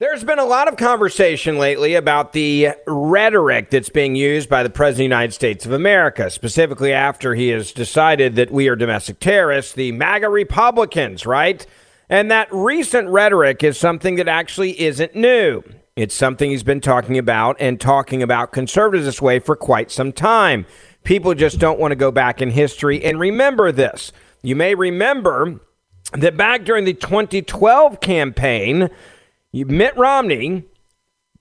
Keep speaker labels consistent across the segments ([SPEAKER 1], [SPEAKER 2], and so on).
[SPEAKER 1] There's been a lot of conversation lately about the rhetoric that's being used by the President of the United States of America, specifically after he has decided that we are domestic terrorists, the MAGA Republicans, right? And that recent rhetoric is something that actually isn't new. It's something he's been talking about and talking about conservatives this way for quite some time. People just don't want to go back in history and remember this. You may remember that back during the 2012 campaign, Mitt Romney,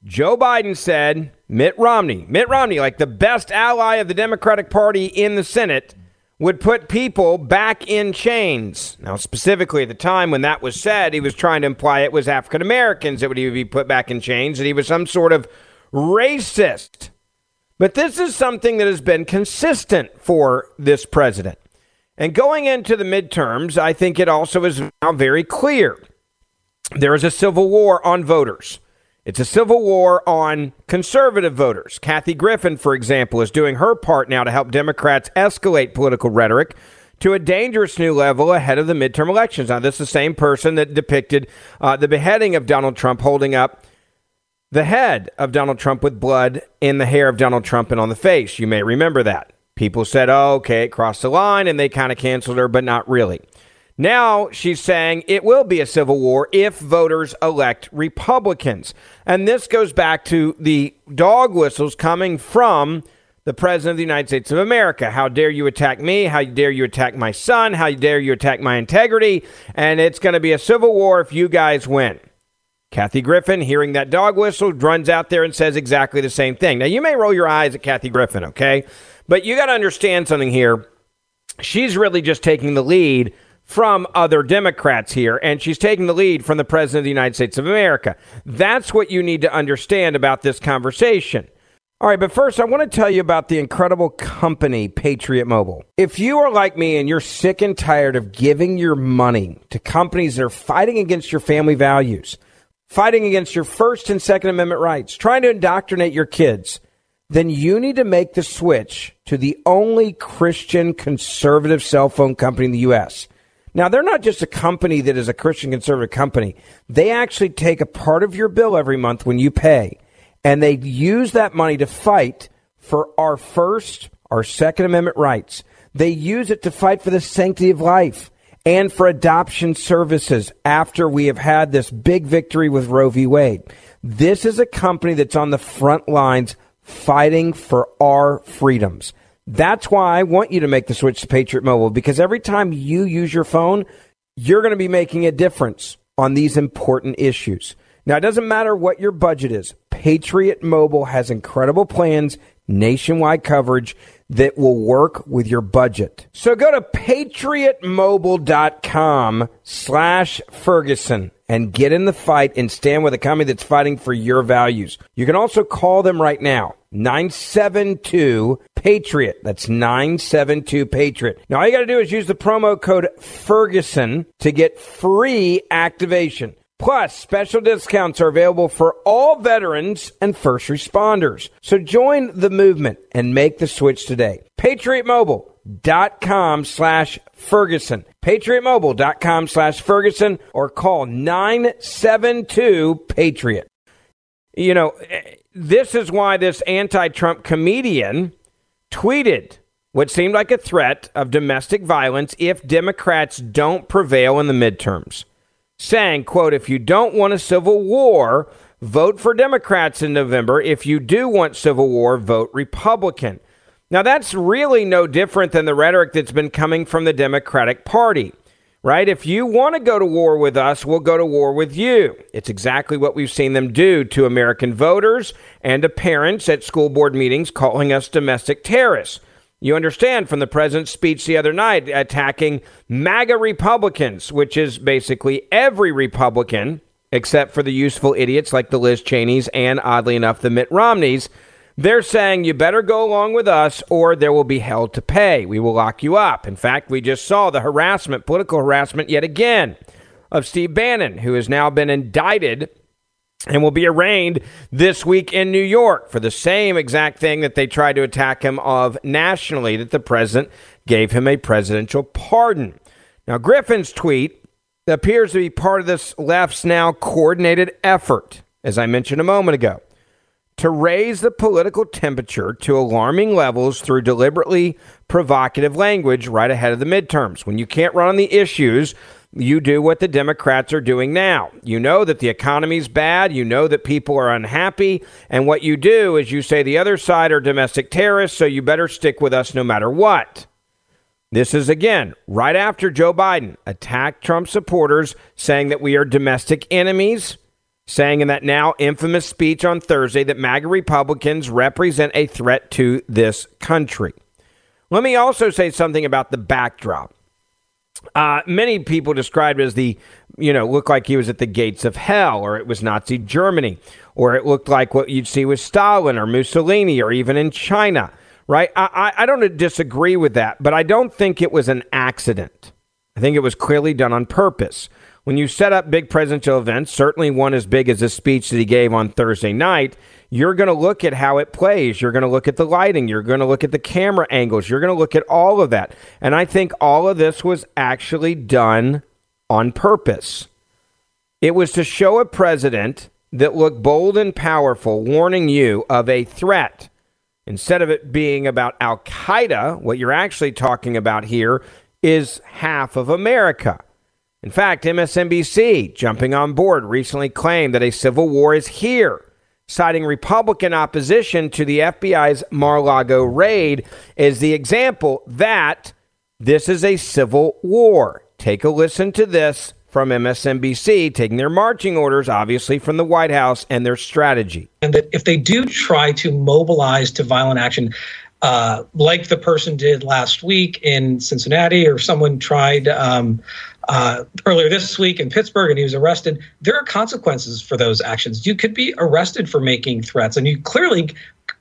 [SPEAKER 1] Joe Biden said, Mitt Romney, Mitt Romney, like the best ally of the Democratic Party in the Senate, would put people back in chains. Now, specifically at the time when that was said, he was trying to imply it was African Americans that would be put back in chains, that he was some sort of racist. But this is something that has been consistent for this president. And going into the midterms, I think it also is now very clear there is a civil war on voters. It's a civil war on conservative voters. Kathy Griffin, for example, is doing her part now to help Democrats escalate political rhetoric to a dangerous new level ahead of the midterm elections. Now, this is the same person that depicted uh, the beheading of Donald Trump holding up the head of Donald Trump with blood in the hair of Donald Trump and on the face. You may remember that. People said, oh, okay, it crossed the line, and they kind of canceled her, but not really. Now she's saying it will be a civil war if voters elect Republicans. And this goes back to the dog whistles coming from the President of the United States of America. How dare you attack me? How dare you attack my son? How dare you attack my integrity? And it's going to be a civil war if you guys win. Kathy Griffin, hearing that dog whistle, runs out there and says exactly the same thing. Now, you may roll your eyes at Kathy Griffin, okay? But you got to understand something here. She's really just taking the lead from other Democrats here, and she's taking the lead from the President of the United States of America. That's what you need to understand about this conversation. All right, but first, I want to tell you about the incredible company, Patriot Mobile. If you are like me and you're sick and tired of giving your money to companies that are fighting against your family values, fighting against your First and Second Amendment rights, trying to indoctrinate your kids, then you need to make the switch to the only Christian conservative cell phone company in the U.S. Now, they're not just a company that is a Christian conservative company. They actually take a part of your bill every month when you pay, and they use that money to fight for our First, our Second Amendment rights. They use it to fight for the sanctity of life and for adoption services after we have had this big victory with Roe v. Wade. This is a company that's on the front lines fighting for our freedoms. That's why I want you to make the switch to Patriot Mobile because every time you use your phone, you're going to be making a difference on these important issues. Now, it doesn't matter what your budget is. Patriot Mobile has incredible plans, nationwide coverage that will work with your budget. So go to patriotmobile.com slash Ferguson and get in the fight and stand with a company that's fighting for your values. You can also call them right now. 972 Patriot. That's 972 Patriot. Now all you got to do is use the promo code Ferguson to get free activation. Plus, special discounts are available for all veterans and first responders. So join the movement and make the switch today. PatriotMobile.com slash Ferguson. PatriotMobile.com slash Ferguson or call 972 Patriot. You know, eh, this is why this anti Trump comedian tweeted what seemed like a threat of domestic violence if Democrats don't prevail in the midterms saying, quote, if you don't want a civil war, vote for Democrats in November. If you do want civil war, vote Republican. Now, that's really no different than the rhetoric that's been coming from the Democratic Party, right? If you want to go to war with us, we'll go to war with you. It's exactly what we've seen them do to American voters and to parents at school board meetings calling us domestic terrorists. You understand from the president's speech the other night attacking MAGA Republicans, which is basically every Republican except for the useful idiots like the Liz Cheneys and, oddly enough, the Mitt Romneys. They're saying you better go along with us or there will be hell to pay. We will lock you up. In fact, we just saw the harassment, political harassment yet again of Steve Bannon, who has now been indicted and will be arraigned this week in New York for the same exact thing that they tried to attack him of nationally, that the president gave him a presidential pardon. Now, Griffin's tweet appears to be part of this left's now coordinated effort, as I mentioned a moment ago, to raise the political temperature to alarming levels through deliberately provocative language right ahead of the midterms. When you can't run on the issues, you do what the Democrats are doing now. You know that the economy's bad. You know that people are unhappy. And what you do is you say the other side are domestic terrorists, so you better stick with us no matter what. This is again right after Joe Biden attacked Trump supporters, saying that we are domestic enemies, saying in that now infamous speech on Thursday that MAGA Republicans represent a threat to this country. Let me also say something about the backdrop. Uh, many people described as the, you know, looked like he was at the gates of hell, or it was Nazi Germany, or it looked like what you'd see with Stalin or Mussolini, or even in China, right? I, I, I don't disagree with that, but I don't think it was an accident. I think it was clearly done on purpose. When you set up big presidential events, certainly one as big as the speech that he gave on Thursday night, you're going to look at how it plays. You're going to look at the lighting. You're going to look at the camera angles. You're going to look at all of that. And I think all of this was actually done on purpose. It was to show a president that looked bold and powerful, warning you of a threat. Instead of it being about Al Qaeda, what you're actually talking about here is half of America. In fact, MSNBC, jumping on board, recently claimed that a civil war is here citing Republican opposition to the FBI's Mar Lago raid as the example that this is a civil war. Take a listen to this from MSNBC, taking their marching orders, obviously, from the White House and their strategy.
[SPEAKER 2] And that if they do try to mobilize to violent action, uh, like the person did last week in Cincinnati, or someone tried um, uh, earlier this week in Pittsburgh and he was arrested. There are consequences for those actions. You could be arrested for making threats, and you clearly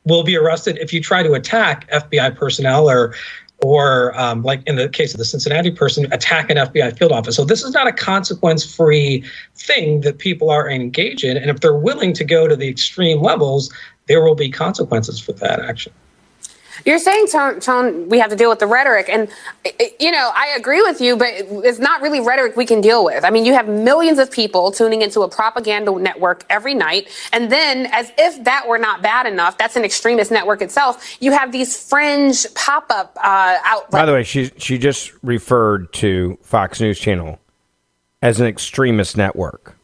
[SPEAKER 2] will be arrested if you try to attack FBI personnel or or um, like in the case of the Cincinnati person, attack an FBI field office. So this is not a consequence-free thing that people are engaged in, and if they're willing to go to the extreme levels, there will be consequences for that action.
[SPEAKER 3] You're saying, Tone, Tone, we have to deal with the rhetoric. And, you know, I agree with you, but it's not really rhetoric we can deal with. I mean, you have millions of people tuning into a propaganda network every night. And then, as if that were not bad enough, that's an extremist network itself. You have these fringe pop up uh, outlets.
[SPEAKER 1] By the way, she, she just referred to Fox News Channel as an extremist network.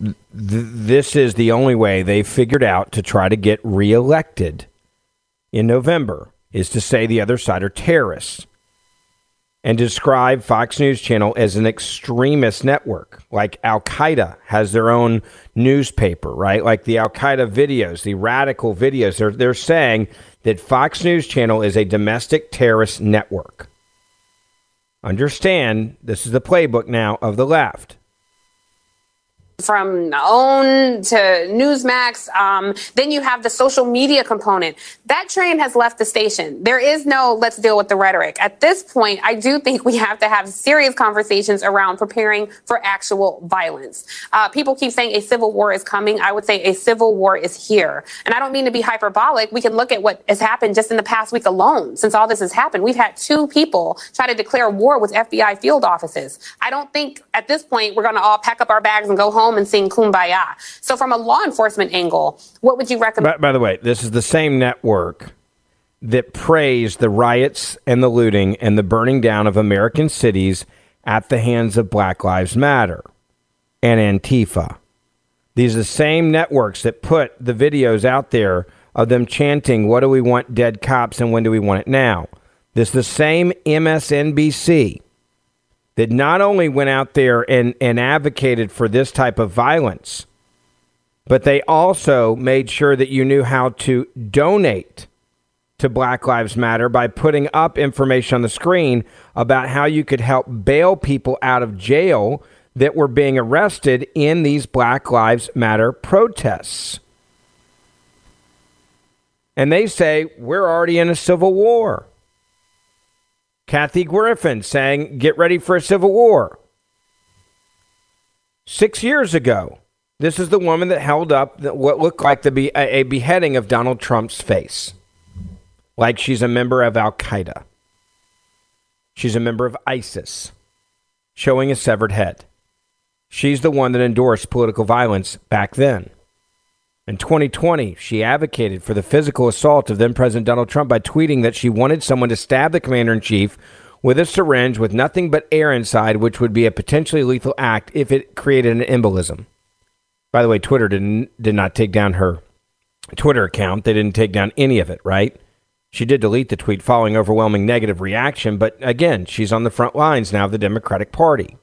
[SPEAKER 1] Th- this is the only way they figured out to try to get reelected in November is to say the other side are terrorists. and describe Fox News Channel as an extremist network. Like Al Qaeda has their own newspaper, right? Like the Al Qaeda videos, the radical videos. They're, they're saying that Fox News Channel is a domestic terrorist network. Understand, this is the playbook now of the left
[SPEAKER 3] from OAN to Newsmax. Um, then you have the social media component. That train has left the station. There is no let's deal with the rhetoric. At this point, I do think we have to have serious conversations around preparing for actual violence. Uh, people keep saying a civil war is coming. I would say a civil war is here. And I don't mean to be hyperbolic. We can look at what has happened just in the past week alone since all this has happened. We've had two people try to declare war with FBI field offices. I don't think at this point we're going to all pack up our bags and go home and sing kumbaya. So, from a law enforcement angle, what would you recommend?
[SPEAKER 1] By, by the way, this is the same network that praised the riots and the looting and the burning down of American cities at the hands of Black Lives Matter and Antifa. These are the same networks that put the videos out there of them chanting, What do we want dead cops and when do we want it now? This is the same MSNBC that not only went out there and, and advocated for this type of violence, but they also made sure that you knew how to donate to Black Lives Matter by putting up information on the screen about how you could help bail people out of jail that were being arrested in these Black Lives Matter protests. And they say, we're already in a civil war. Kathy Griffin saying, get ready for a civil war. Six years ago, this is the woman that held up what looked like to be a beheading of Donald Trump's face. Like she's a member of Al Qaeda. She's a member of ISIS, showing a severed head. She's the one that endorsed political violence back then. In 2020, she advocated for the physical assault of then President Donald Trump by tweeting that she wanted someone to stab the commander in chief with a syringe with nothing but air inside, which would be a potentially lethal act if it created an embolism. By the way, Twitter didn't, did not take down her Twitter account. They didn't take down any of it, right? She did delete the tweet following overwhelming negative reaction, but again, she's on the front lines now of the Democratic Party.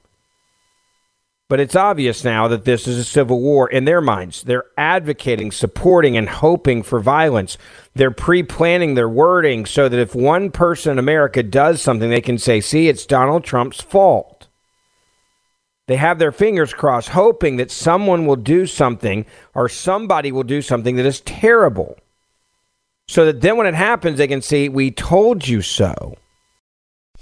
[SPEAKER 1] But it's obvious now that this is a civil war in their minds. They're advocating, supporting, and hoping for violence. They're pre planning their wording so that if one person in America does something, they can say, see, it's Donald Trump's fault. They have their fingers crossed, hoping that someone will do something or somebody will do something that is terrible. So that then when it happens, they can say, we told you so.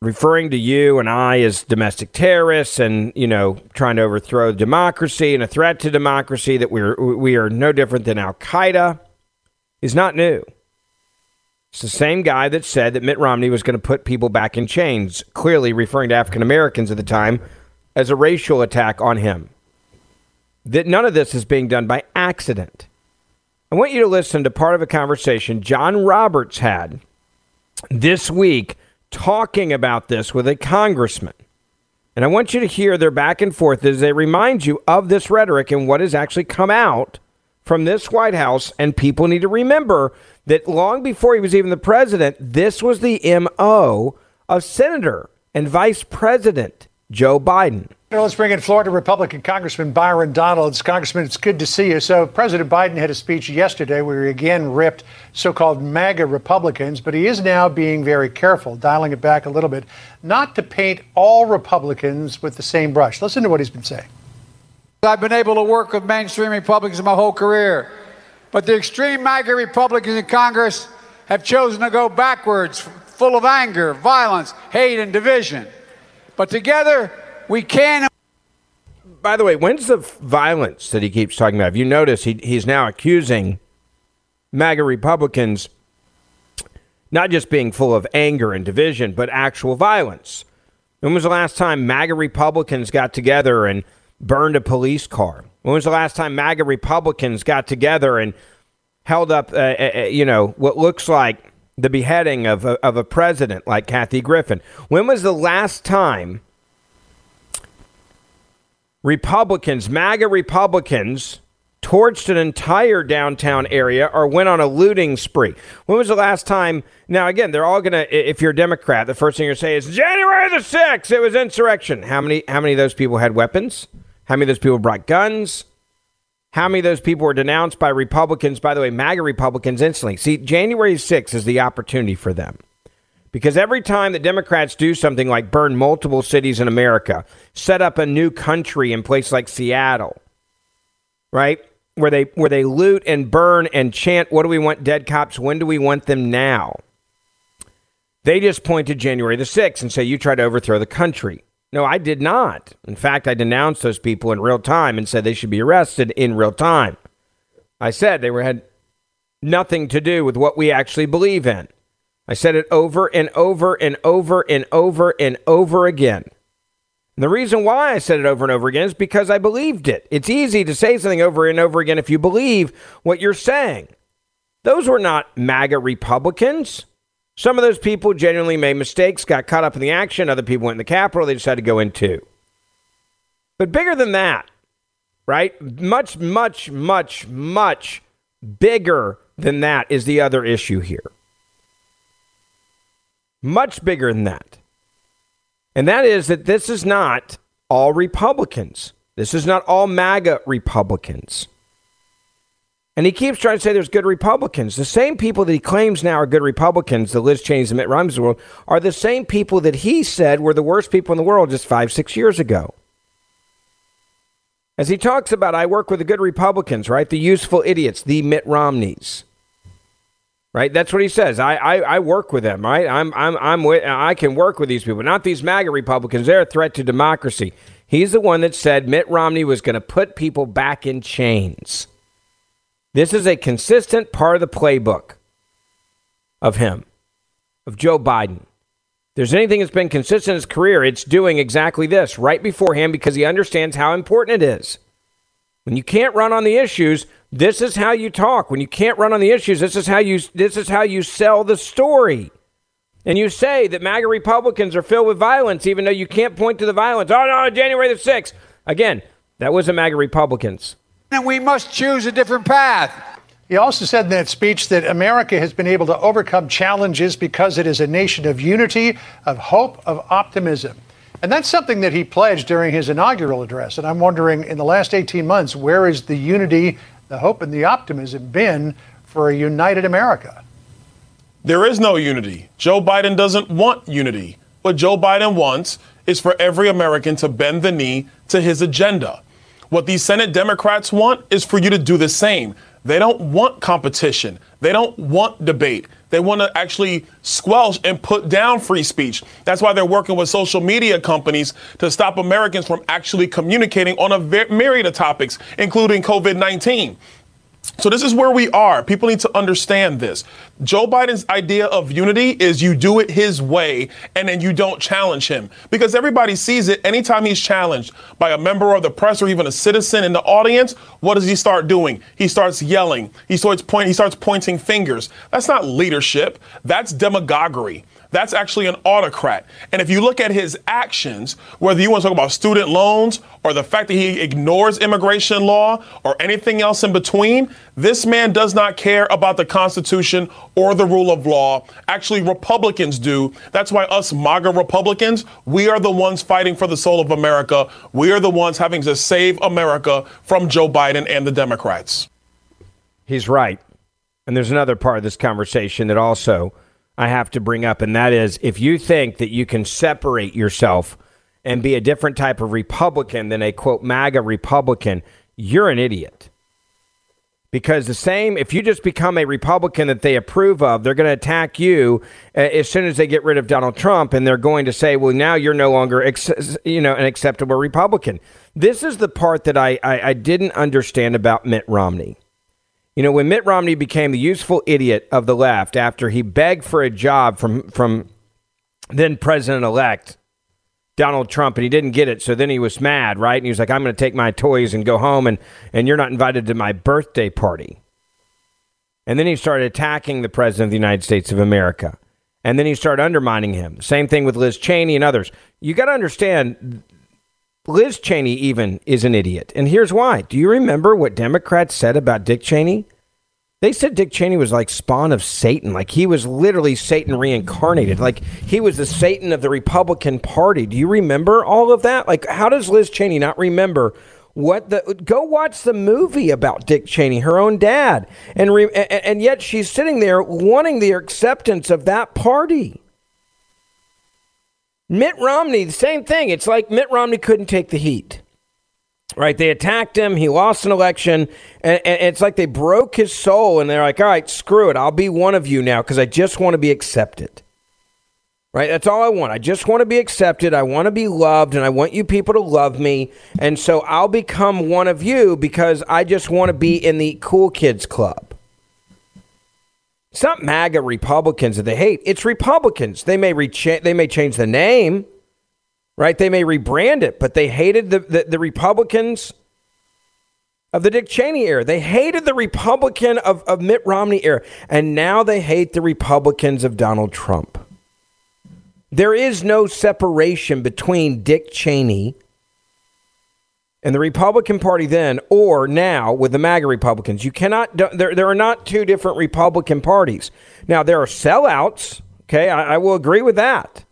[SPEAKER 1] referring to you and I as domestic terrorists and, you know, trying to overthrow democracy and a threat to democracy, that we're, we are no different than Al Qaeda, is not new. It's the same guy that said that Mitt Romney was going to put people back in chains, clearly referring to African Americans at the time as a racial attack on him. That none of this is being done by accident. I want you to listen to part of a conversation John Roberts had this week talking about this with a congressman. And I want you to hear their back and forth as they remind you of this rhetoric and what has actually come out from this White House. And people need to remember that long before he was even the president, this was the MO of Senator and Vice President Joe Biden.
[SPEAKER 4] Let's bring in Florida Republican Congressman Byron Donalds. Congressman, it's good to see you. So, President Biden had a speech yesterday where he again ripped so called MAGA Republicans, but he is now being very careful, dialing it back a little bit, not to paint all Republicans with the same brush. Listen to what he's been saying.
[SPEAKER 5] I've been able to work with mainstream Republicans my whole career, but the extreme MAGA Republicans in Congress have chosen to go backwards, full of anger, violence, hate, and division. But together, we can.
[SPEAKER 1] By the way, when's the violence that he keeps talking about? If you notice, he, he's now accusing MAGA Republicans not just being full of anger and division, but actual violence. When was the last time MAGA Republicans got together and burned a police car? When was the last time MAGA Republicans got together and held up, uh, uh, you know, what looks like the beheading of a, of a president like Kathy Griffin? When was the last time Republicans, MAGA Republicans, torched an entire downtown area or went on a looting spree. When was the last time? Now, again, they're all going to, if you're a Democrat, the first thing you're going to say is January the 6th, it was insurrection. How many, how many of those people had weapons? How many of those people brought guns? How many of those people were denounced by Republicans? By the way, MAGA Republicans instantly. See, January 6th is the opportunity for them. Because every time the Democrats do something like burn multiple cities in America, set up a new country in places like Seattle, right? Where they where they loot and burn and chant, "What do we want dead cops? When do we want them now?" They just point to January the 6th and say you tried to overthrow the country. No, I did not. In fact, I denounced those people in real time and said they should be arrested in real time. I said they were had nothing to do with what we actually believe in. I said it over and over and over and over and over again. And the reason why I said it over and over again is because I believed it. It's easy to say something over and over again if you believe what you're saying. Those were not MAGA Republicans. Some of those people genuinely made mistakes, got caught up in the action. Other people went in the Capitol. They decided to go in too. But bigger than that, right? Much, much, much, much bigger than that is the other issue here much bigger than that. And that is that this is not all Republicans. This is not all MAGA Republicans. And he keeps trying to say there's good Republicans. The same people that he claims now are good Republicans, the Liz Cheney's and Mitt Romney's the world, are the same people that he said were the worst people in the world just five, six years ago. As he talks about, I work with the good Republicans, right? The useful idiots, the Mitt Romneys. Right? That's what he says. I, I, I work with them, right? I'm, I'm, I'm with, I can work with these people, not these MAGA Republicans. They're a threat to democracy. He's the one that said Mitt Romney was going to put people back in chains. This is a consistent part of the playbook of him, of Joe Biden. There's anything that's been consistent in his career, it's doing exactly this right beforehand because he understands how important it is. When you can't run on the issues, this is how you talk. When you can't run on the issues, this is how you this is how you sell the story. And you say that MAGA Republicans are filled with violence, even though you can't point to the violence. Oh no, January the sixth. Again, that was the MAGA Republicans.
[SPEAKER 5] And we must choose a different path.
[SPEAKER 4] He also said in that speech that America has been able to overcome challenges because it is a nation of unity, of hope, of optimism. And that's something that he pledged during his inaugural address. And I'm wondering, in the last 18 months, where is the unity, the hope, and the optimism been for a united America?
[SPEAKER 6] There is no unity. Joe Biden doesn't want unity. What Joe Biden wants is for every American to bend the knee to his agenda. What these Senate Democrats want is for you to do the same. They don't want competition. They don't want debate. They want to actually squelch and put down free speech. That's why they're working with social media companies to stop Americans from actually communicating on a myriad of topics, including COVID 19. So this is where we are. People need to understand this. Joe Biden's idea of unity is you do it his way and then you don't challenge him because everybody sees it anytime he's challenged by a member of the press or even a citizen in the audience, what does he start doing? He starts yelling. He starts point he starts pointing fingers. That's not leadership. That's demagoguery. That's actually an autocrat. And if you look at his actions, whether you want to talk about student loans or the fact that he ignores immigration law or anything else in between, this man does not care about the Constitution or the rule of law. Actually, Republicans do. That's why us MAGA Republicans, we are the ones fighting for the soul of America. We are the ones having to save America from Joe Biden and the Democrats.
[SPEAKER 1] He's right. And there's another part of this conversation that also I have to bring up, and that is if you think that you can separate yourself and be a different type of Republican than a quote MAGA Republican, you're an idiot. Because the same, if you just become a Republican that they approve of, they're going to attack you uh, as soon as they get rid of Donald Trump, and they're going to say, "Well, now you're no longer, you know, an acceptable Republican." This is the part that I, I, I didn't understand about Mitt Romney. You know, when Mitt Romney became the useful idiot of the left after he begged for a job from from then President elect Donald Trump and he didn't get it, so then he was mad, right? And he was like, I'm going to take my toys and go home and and you're not invited to my birthday party. And then he started attacking the president of the United States of America. And then he started undermining him. Same thing with Liz Cheney and others. You got to understand Liz Cheney even is an idiot. And here's why. Do you remember what Democrats said about Dick Cheney? They said Dick Cheney was like spawn of Satan, like he was literally Satan reincarnated, like he was the Satan of the Republican Party. Do you remember all of that? Like, how does Liz Cheney not remember what the? Go watch the movie about Dick Cheney, her own dad, and re, and yet she's sitting there wanting the acceptance of that party. Mitt Romney, the same thing. It's like Mitt Romney couldn't take the heat. Right? They attacked him. He lost an election. And, and it's like they broke his soul and they're like, all right, screw it. I'll be one of you now because I just want to be accepted. Right? That's all I want. I just want to be accepted. I want to be loved and I want you people to love me. And so I'll become one of you because I just want to be in the cool kids club. It's not MAGA Republicans that they hate. It's Republicans. They may recha- they may change the name, right? They may rebrand it, but they hated the, the, the Republicans of the Dick Cheney era. They hated the Republican of, of Mitt Romney era. And now they hate the Republicans of Donald Trump. There is no separation between Dick Cheney and the Republican Party then or now with the MAGA Republicans. You cannot, there, there are not two different Republican parties. Now, there are sellouts. Okay, I, I will agree with that.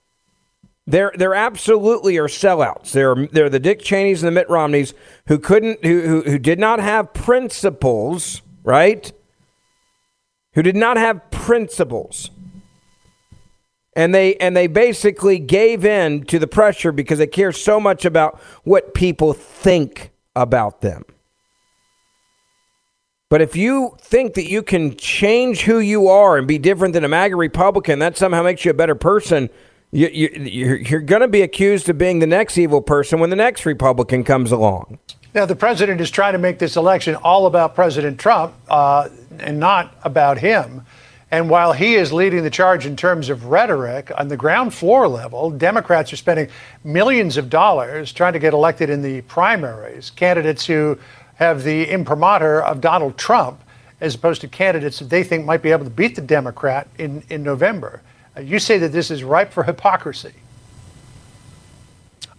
[SPEAKER 1] There, there absolutely are sellouts. There, they're the Dick Cheneys and the Mitt Romneys who couldn't, who, who, who did not have principles right? Who did not have principles. And they and they basically gave in to the pressure because they care so much about what people think about them. But if you think that you can change who you are and be different than a MAGA Republican, that somehow makes you a better person, you, you, you're, you're going to be accused of being the next evil person when the next Republican comes along.
[SPEAKER 4] Now, the president is trying to make this election all about President Trump uh, and not about him. And while he is leading the charge in terms of rhetoric, on the ground floor level, Democrats are spending millions of dollars trying to get elected in the primaries. Candidates who have the imprimatur of Donald Trump, as opposed to candidates that they think might be able to beat the Democrat in, in November. Uh, you say that this is ripe for hypocrisy.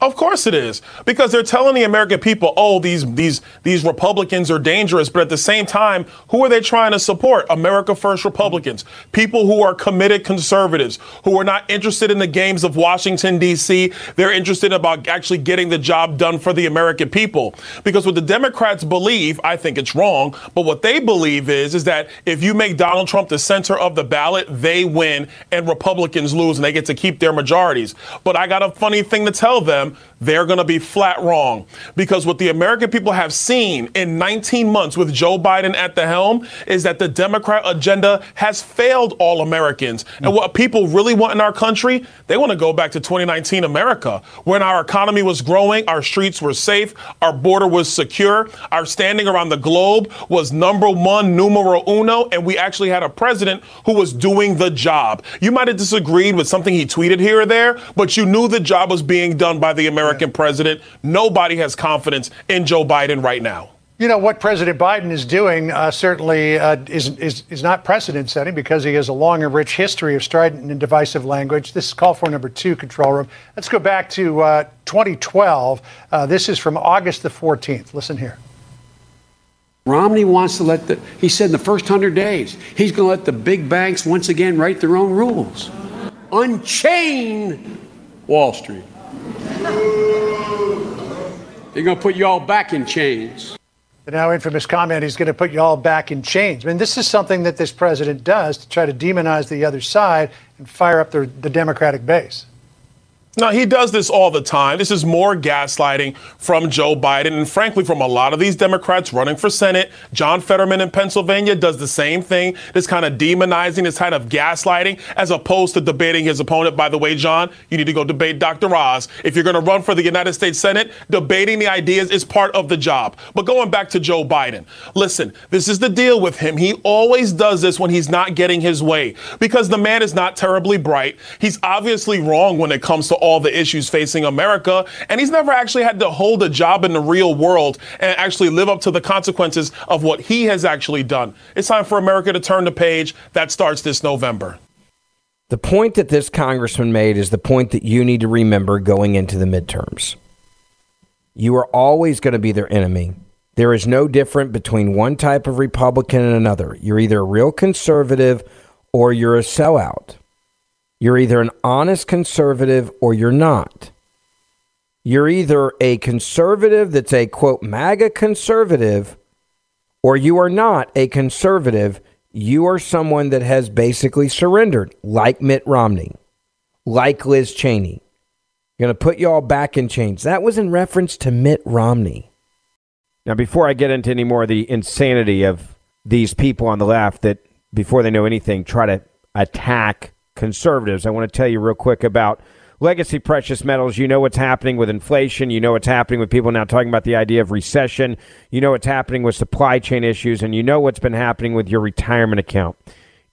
[SPEAKER 6] Of course it is, because they're telling the American people, "Oh, these these these Republicans are dangerous," but at the same time, who are they trying to support? America First Republicans, people who are committed conservatives, who are not interested in the games of Washington D.C. They're interested about actually getting the job done for the American people. Because what the Democrats believe, I think it's wrong, but what they believe is is that if you make Donald Trump the center of the ballot, they win and Republicans lose, and they get to keep their majorities. But I got a funny thing to tell them ano they're going to be flat wrong because what the American people have seen in 19 months with Joe Biden at the helm is that the Democrat agenda has failed all Americans. And mm. what people really want in our country, they want to go back to 2019 America when our economy was growing, our streets were safe, our border was secure, our standing around the globe was number one, numero uno, and we actually had a president who was doing the job. You might have disagreed with something he tweeted here or there, but you knew the job was being done by the American president. Nobody has confidence in Joe Biden right now.
[SPEAKER 4] You know what President Biden is doing uh, certainly uh, is, is is not precedent setting because he has a long and rich history of strident and divisive language. This is call for number two, control room. Let's go back to uh, 2012. Uh, this is from August the 14th. Listen here.
[SPEAKER 7] Romney wants to let the, he said in the first 100 days, he's going to let the big banks once again write their own rules. Unchain Wall Street. They're going to put you all back in chains.
[SPEAKER 4] The now infamous comment, he's going to put you all back in chains. I mean, this is something that this president does to try to demonize the other side and fire up the, the Democratic base.
[SPEAKER 6] No, he does this all the time. This is more gaslighting from Joe Biden and, frankly, from a lot of these Democrats running for Senate. John Fetterman in Pennsylvania does the same thing. This kind of demonizing, this kind of gaslighting, as opposed to debating his opponent. By the way, John, you need to go debate Dr. Oz. If you're going to run for the United States Senate, debating the ideas is part of the job. But going back to Joe Biden, listen, this is the deal with him. He always does this when he's not getting his way because the man is not terribly bright. He's obviously wrong when it comes to all the issues facing America. And he's never actually had to hold a job in the real world and actually live up to the consequences of what he has actually done. It's time for America to turn the page. That starts this November.
[SPEAKER 1] The point that this congressman made is the point that you need to remember going into the midterms. You are always going to be their enemy. There is no different between one type of Republican and another. You're either a real conservative or you're a sellout. You're either an honest conservative or you're not. You're either a conservative that's a quote MAGA conservative or you are not a conservative. You are someone that has basically surrendered, like Mitt Romney, like Liz Cheney. You're going to put you all back in chains. That was in reference to Mitt Romney. Now, before I get into any more of the insanity of these people on the left that, before they know anything, try to attack conservatives. I want to tell you real quick about legacy precious metals. You know what's happening with inflation. You know what's happening with people now talking about the idea of recession. You know what's happening with supply chain issues. And you know what's been happening with your retirement account.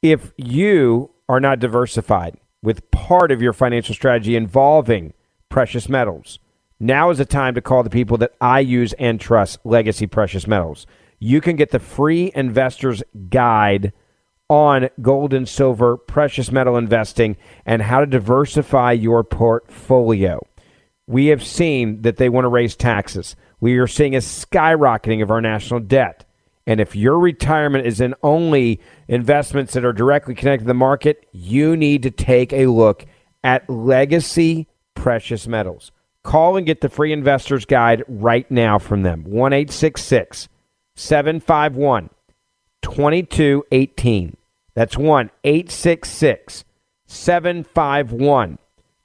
[SPEAKER 1] If you are not diversified with part of your financial strategy involving precious metals, now is the time to call the people that I use and trust, Legacy Precious Metals. You can get the free investor's guide on gold and silver, precious metal investing, and how to diversify your portfolio. We have seen that they want to raise taxes. We are seeing a skyrocketing of our national debt. And if your retirement is in only investments that are directly connected to the market, you need to take a look at Legacy Precious Metals. Call and get the free investor's guide right now from them. 1 751 2218. That's 1 866 751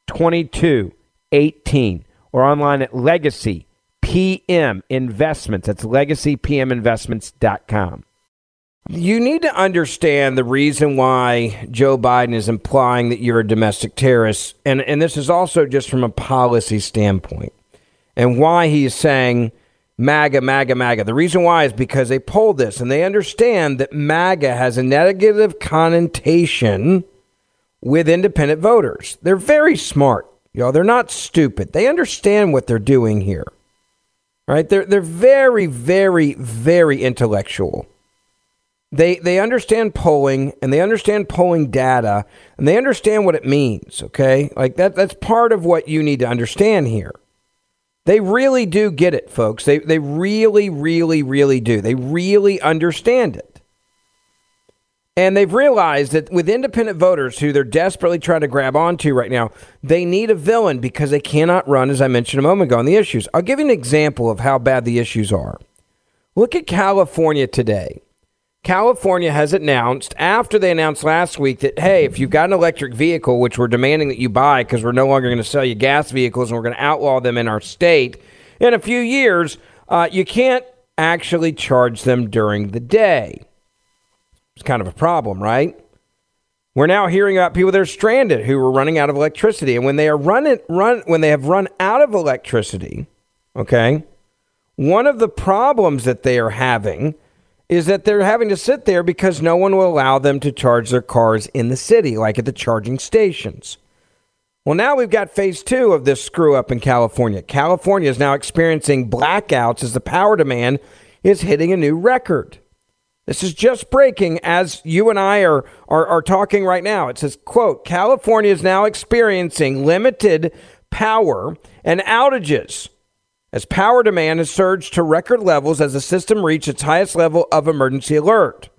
[SPEAKER 1] 2218 or online at Legacy PM Investments. That's legacypminvestments.com. You need to understand the reason why Joe Biden is implying that you're a domestic terrorist, and, and this is also just from a policy standpoint, and why he is saying MAGA, MAGA, MAGA. The reason why is because they polled this and they understand that MAGA has a negative connotation with independent voters. They're very smart, y'all. They're not stupid. They understand what they're doing here. Right? They're they're very, very, very intellectual. They they understand polling and they understand polling data and they understand what it means, okay? Like that that's part of what you need to understand here. They really do get it, folks. They they really, really, really do. They really understand it. And they've realized that with independent voters who they're desperately trying to grab onto right now, they need a villain because they cannot run, as I mentioned a moment ago, on the issues. I'll give you an example of how bad the issues are. Look at California today. California has announced, after they announced last week, that, hey, if you've got an electric vehicle, which we're demanding that you buy because we're no longer going to sell you gas vehicles and we're going to outlaw them in our state, in a few years, uh, you can't actually charge them during the day. It's kind of a problem, right? We're now hearing about people that are stranded who are running out of electricity. And when they are running run when they have run out of electricity, okay, one of the problems that they are having is that they're having to sit there because no one will allow them to charge their cars in the city, like at the charging stations. Well, now we've got phase two of this screw up in California. California is now experiencing blackouts as the power demand is hitting a new record. This is just breaking as you and I are, are, are talking right now. It says, quote, California is now experiencing limited power and outages as power demand has surged to record levels as the system reached its highest level of emergency alert.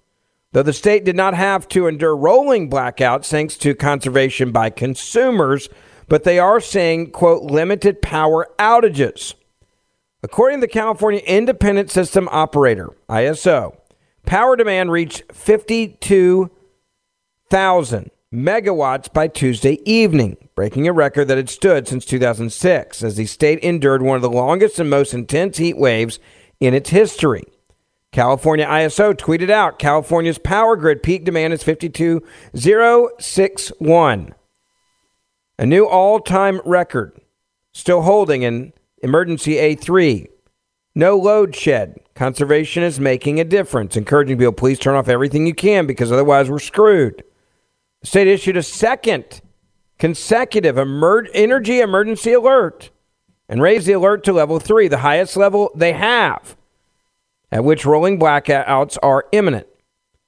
[SPEAKER 1] Though the state did not have to endure rolling blackouts thanks to conservation by consumers, but they are seeing, quote, limited power outages. According to the California Independent System Operator, ISO, Power demand reached 52,000 megawatts by Tuesday evening, breaking a record that had stood since 2006 as the state endured one of the longest and most intense heat waves in its history. California ISO tweeted out California's power grid peak demand is 52,061, a new all time record, still holding in emergency A3. No load shed. Conservation is making a difference, encouraging people, please turn off everything you can because otherwise we're screwed. The state issued a second consecutive emer- energy emergency alert and raised the alert to level three, the highest level they have, at which rolling blackouts are imminent.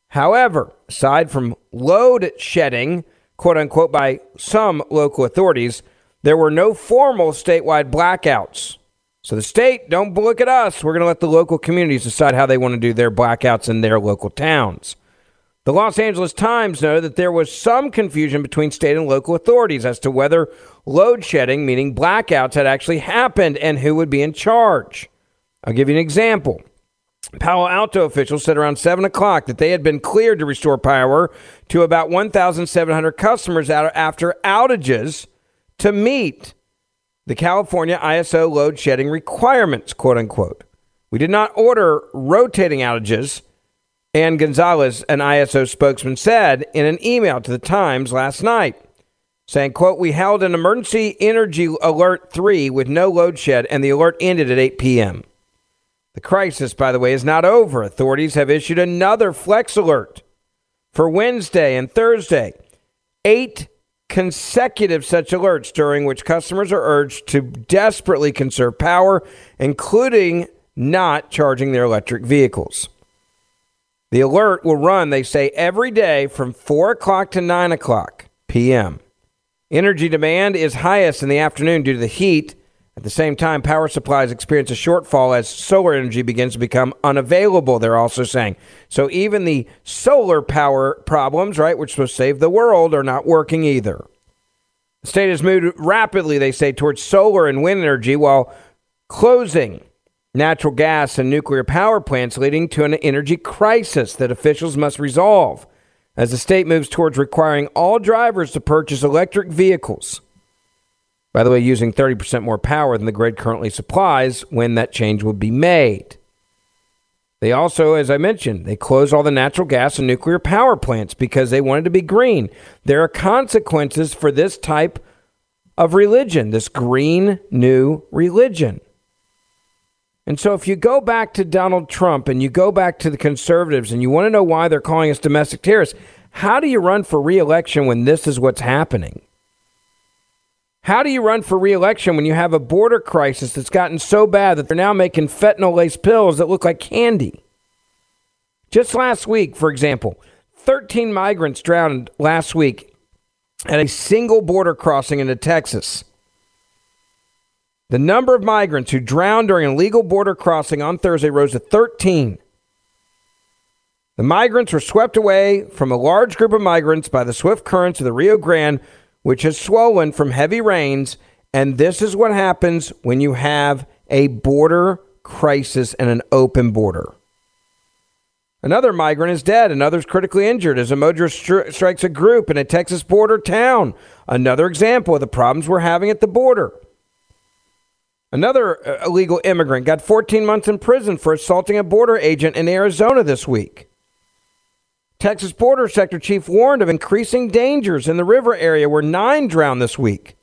[SPEAKER 1] However, aside from load shedding, quote unquote, by some local authorities, there were no formal statewide blackouts. So the state, don't look at us. We're going to let the local communities decide how they want to do their blackouts in their local towns. The Los Angeles Times noted that there was some confusion between state and local authorities as to whether load shedding, meaning blackouts, had actually happened and who would be in charge. I'll give you an example. Palo Alto officials said around 7 o'clock that they had been cleared to restore power to about 1,700 customers after outages to meet the California ISO load shedding requirements, quote unquote. We did not order rotating outages, Anne Gonzales, an ISO spokesman, said in an email to the Times last night, saying, quote, we held an emergency energy alert 3 with no load shed, and the alert ended at 8 p.m. The crisis, by the way, is not over. Authorities have issued another flex alert for Wednesday and Thursday. Eight consecutive such alerts during which customers are urged to desperately conserve power, including not charging their electric vehicles. The alert will run, they say, every day from 4 o'clock to 9 o'clock p.m. Energy demand is highest in the afternoon due to the heat. At the same time, power supplies experience a shortfall as solar energy begins to become unavailable, they're also saying. So even the solar power problems, right, which will save the world, are not working either. The state has moved rapidly, they say, towards solar and wind energy while closing natural gas and nuclear power plants, leading to an energy crisis that officials must resolve as the state moves towards requiring all drivers to purchase electric vehicles. By the way, using 30% more power than the grid currently supplies when that change would be made. They also, as I mentioned, they closed all the natural gas and nuclear power plants because they wanted to be green. There are consequences for this type of religion, this green new religion. And so, if you go back to Donald Trump and you go back to the conservatives and you want to know why they're calling us domestic terrorists, how do you run for reelection when this is what's happening? How do you run for reelection when you have a border crisis that's gotten so bad that they're now making fentanyl laced pills that look like candy? Just last week, for example, 13 migrants drowned last week at a single border crossing into Texas. The number of migrants who drowned during an illegal border crossing on Thursday rose to 13. The migrants were swept away from a large group of migrants by the swift currents of the Rio Grande, which has swollen from heavy rains. And this is what happens when you have a border crisis and an open border. Another migrant is dead, and others critically injured as a motor stri- strikes a group in a Texas border town. Another example of the problems we're having at the border. Another uh, illegal immigrant got 14 months in prison for assaulting a border agent in Arizona this week. Texas Border Sector Chief warned of increasing dangers in the river area where nine drowned this week.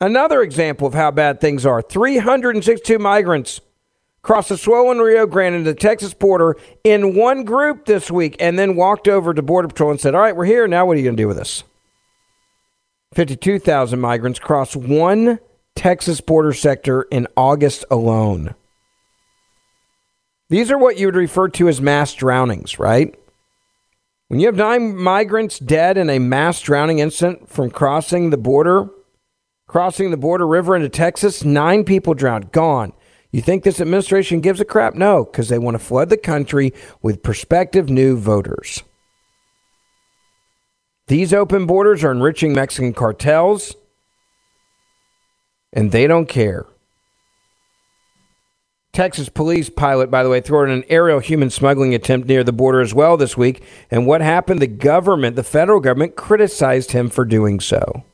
[SPEAKER 1] Another example of how bad things are 362 migrants crossed the swollen Rio Grande into the Texas border in one group this week and then walked over to Border Patrol and said, All right, we're here. Now what are you going to do with us? 52,000 migrants crossed one Texas border sector in August alone. These are what you would refer to as mass drownings, right? When you have nine migrants dead in a mass drowning incident from crossing the border, crossing the border river into Texas, nine people drowned, gone. You think this administration gives a crap? No, because they want to flood the country with prospective new voters. These open borders are enriching Mexican cartels and they don't care. Texas police pilot, by the way, thwarted an aerial human smuggling attempt near the border as well this week. And what happened? The government, the federal government, criticized him for doing so.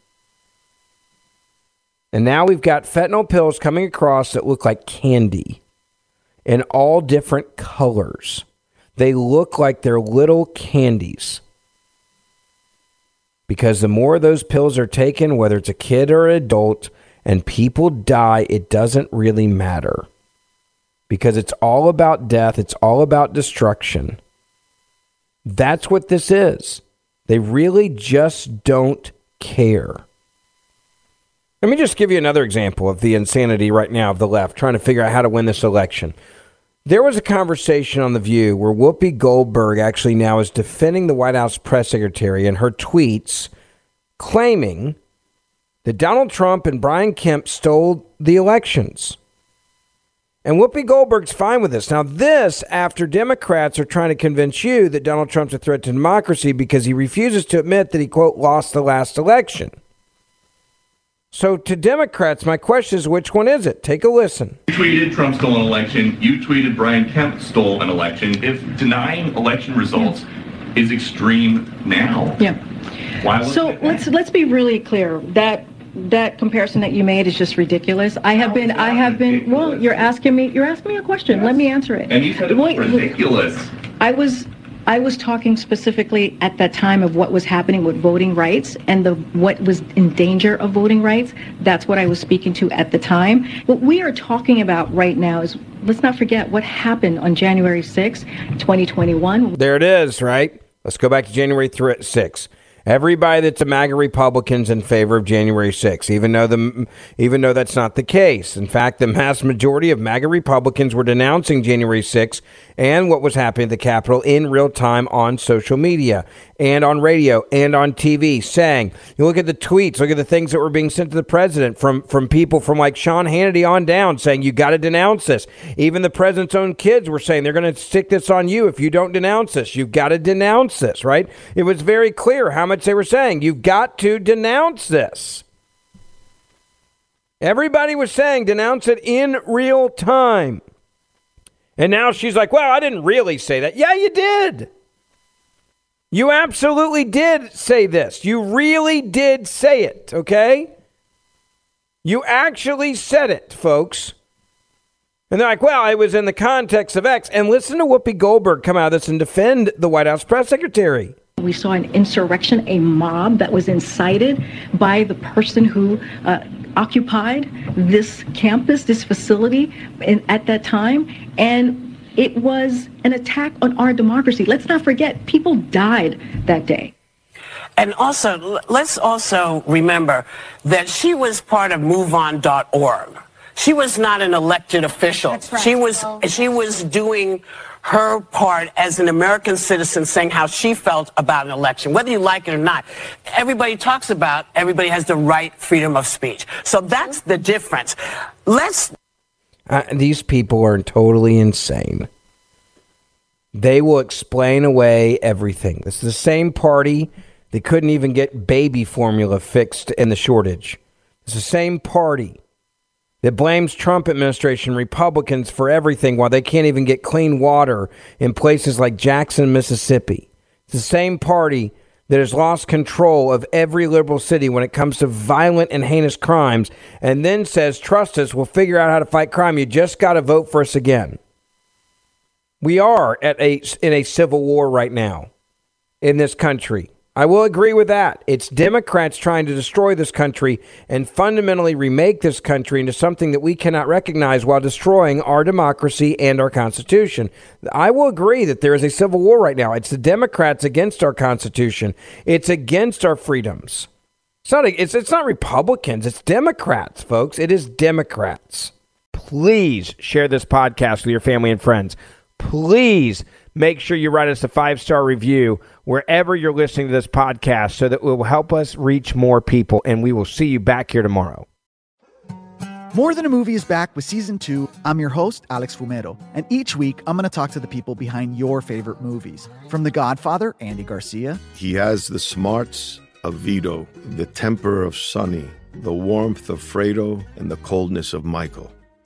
[SPEAKER 1] And now we've got fentanyl pills coming across that look like candy in all different colors. They look like they're little candies. Because the more those pills are taken, whether it's a kid or an adult, and people die, it doesn't really matter. Because it's all about death, it's all about destruction. That's what this is. They really just don't care. Let me just give you another example of the insanity right now of the left trying to figure out how to win this election. There was a conversation on The View where Whoopi Goldberg actually now is defending the White House press secretary and her tweets claiming that Donald Trump and Brian Kemp stole the elections. And Whoopi Goldberg's fine with this. Now, this after Democrats are trying to convince you that Donald Trump's a threat to democracy because he refuses to admit that he, quote, lost the last election. So, to Democrats, my question is which one is it? Take a listen.
[SPEAKER 8] You tweeted Trump stole an election. You tweeted Brian Kemp stole an election. If denying election results is extreme now,
[SPEAKER 9] Yeah.
[SPEAKER 8] why
[SPEAKER 9] So let's let's be really clear that that comparison that you made is just ridiculous. I have been I have been well. You're asking me you're asking me a question. Let me answer it.
[SPEAKER 8] and you said it was
[SPEAKER 9] Wait, wait.
[SPEAKER 8] ridiculous.
[SPEAKER 9] I was I was talking specifically at that time of what was happening with voting rights and the what was in danger of voting rights. That's what I was speaking to at the time. What we are talking about right now is let's not forget what happened on January 6, 2021.
[SPEAKER 1] There it is, right? Let's go back to January 3, 6. Everybody that's a MAGA Republican's in favor of January 6, even though the even though that's not the case. In fact, the mass majority of MAGA Republicans were denouncing January 6 and what was happening at the Capitol in real time on social media and on radio and on TV, saying, you look at the tweets, look at the things that were being sent to the president from from people from like Sean Hannity on down, saying you got to denounce this. Even the president's own kids were saying they're going to stick this on you if you don't denounce this. You've got to denounce this, right? It was very clear how much they were saying. You've got to denounce this. Everybody was saying denounce it in real time. And now she's like, well, I didn't really say that. Yeah, you did. You absolutely did say this. You really did say it, okay? You actually said it, folks. And they're like, well, it was in the context of X. And listen to Whoopi Goldberg come out of this and defend the White House press secretary.
[SPEAKER 9] We saw an insurrection, a mob that was incited by the person who uh, occupied this campus, this facility in, at that time. And it was an attack on our democracy. Let's not forget, people died that day.
[SPEAKER 10] And also, let's also remember that she was part of MoveOn.org. She was not an elected official.
[SPEAKER 11] right.
[SPEAKER 10] She was she was doing her part as an American citizen saying how she felt about an election, whether you like it or not. Everybody talks about everybody has the right freedom of speech. So that's the difference. Let's
[SPEAKER 1] Uh, these people are totally insane. They will explain away everything. This is the same party that couldn't even get baby formula fixed in the shortage. It's the same party that blames Trump administration Republicans for everything while they can't even get clean water in places like Jackson, Mississippi. It's the same party that has lost control of every liberal city when it comes to violent and heinous crimes and then says, trust us, we'll figure out how to fight crime. You just got to vote for us again. We are at a, in a civil war right now in this country. I will agree with that. It's Democrats trying to destroy this country and fundamentally remake this country into something that we cannot recognize while destroying our democracy and our Constitution. I will agree that there is a civil war right now. It's the Democrats against our Constitution, it's against our freedoms. It's not, it's, it's not Republicans, it's Democrats, folks. It is Democrats. Please share this podcast with your family and friends. Please make sure you write us a five star review wherever you're listening to this podcast so that it will help us reach more people. And we will see you back here tomorrow.
[SPEAKER 12] More Than a Movie is back with season two. I'm your host, Alex Fumero, and each week I'm going to talk to the people behind your favorite movies. From The Godfather, Andy Garcia,
[SPEAKER 13] He has the smarts of Vito, the temper of Sonny, the warmth of Fredo, and the coldness of Michael.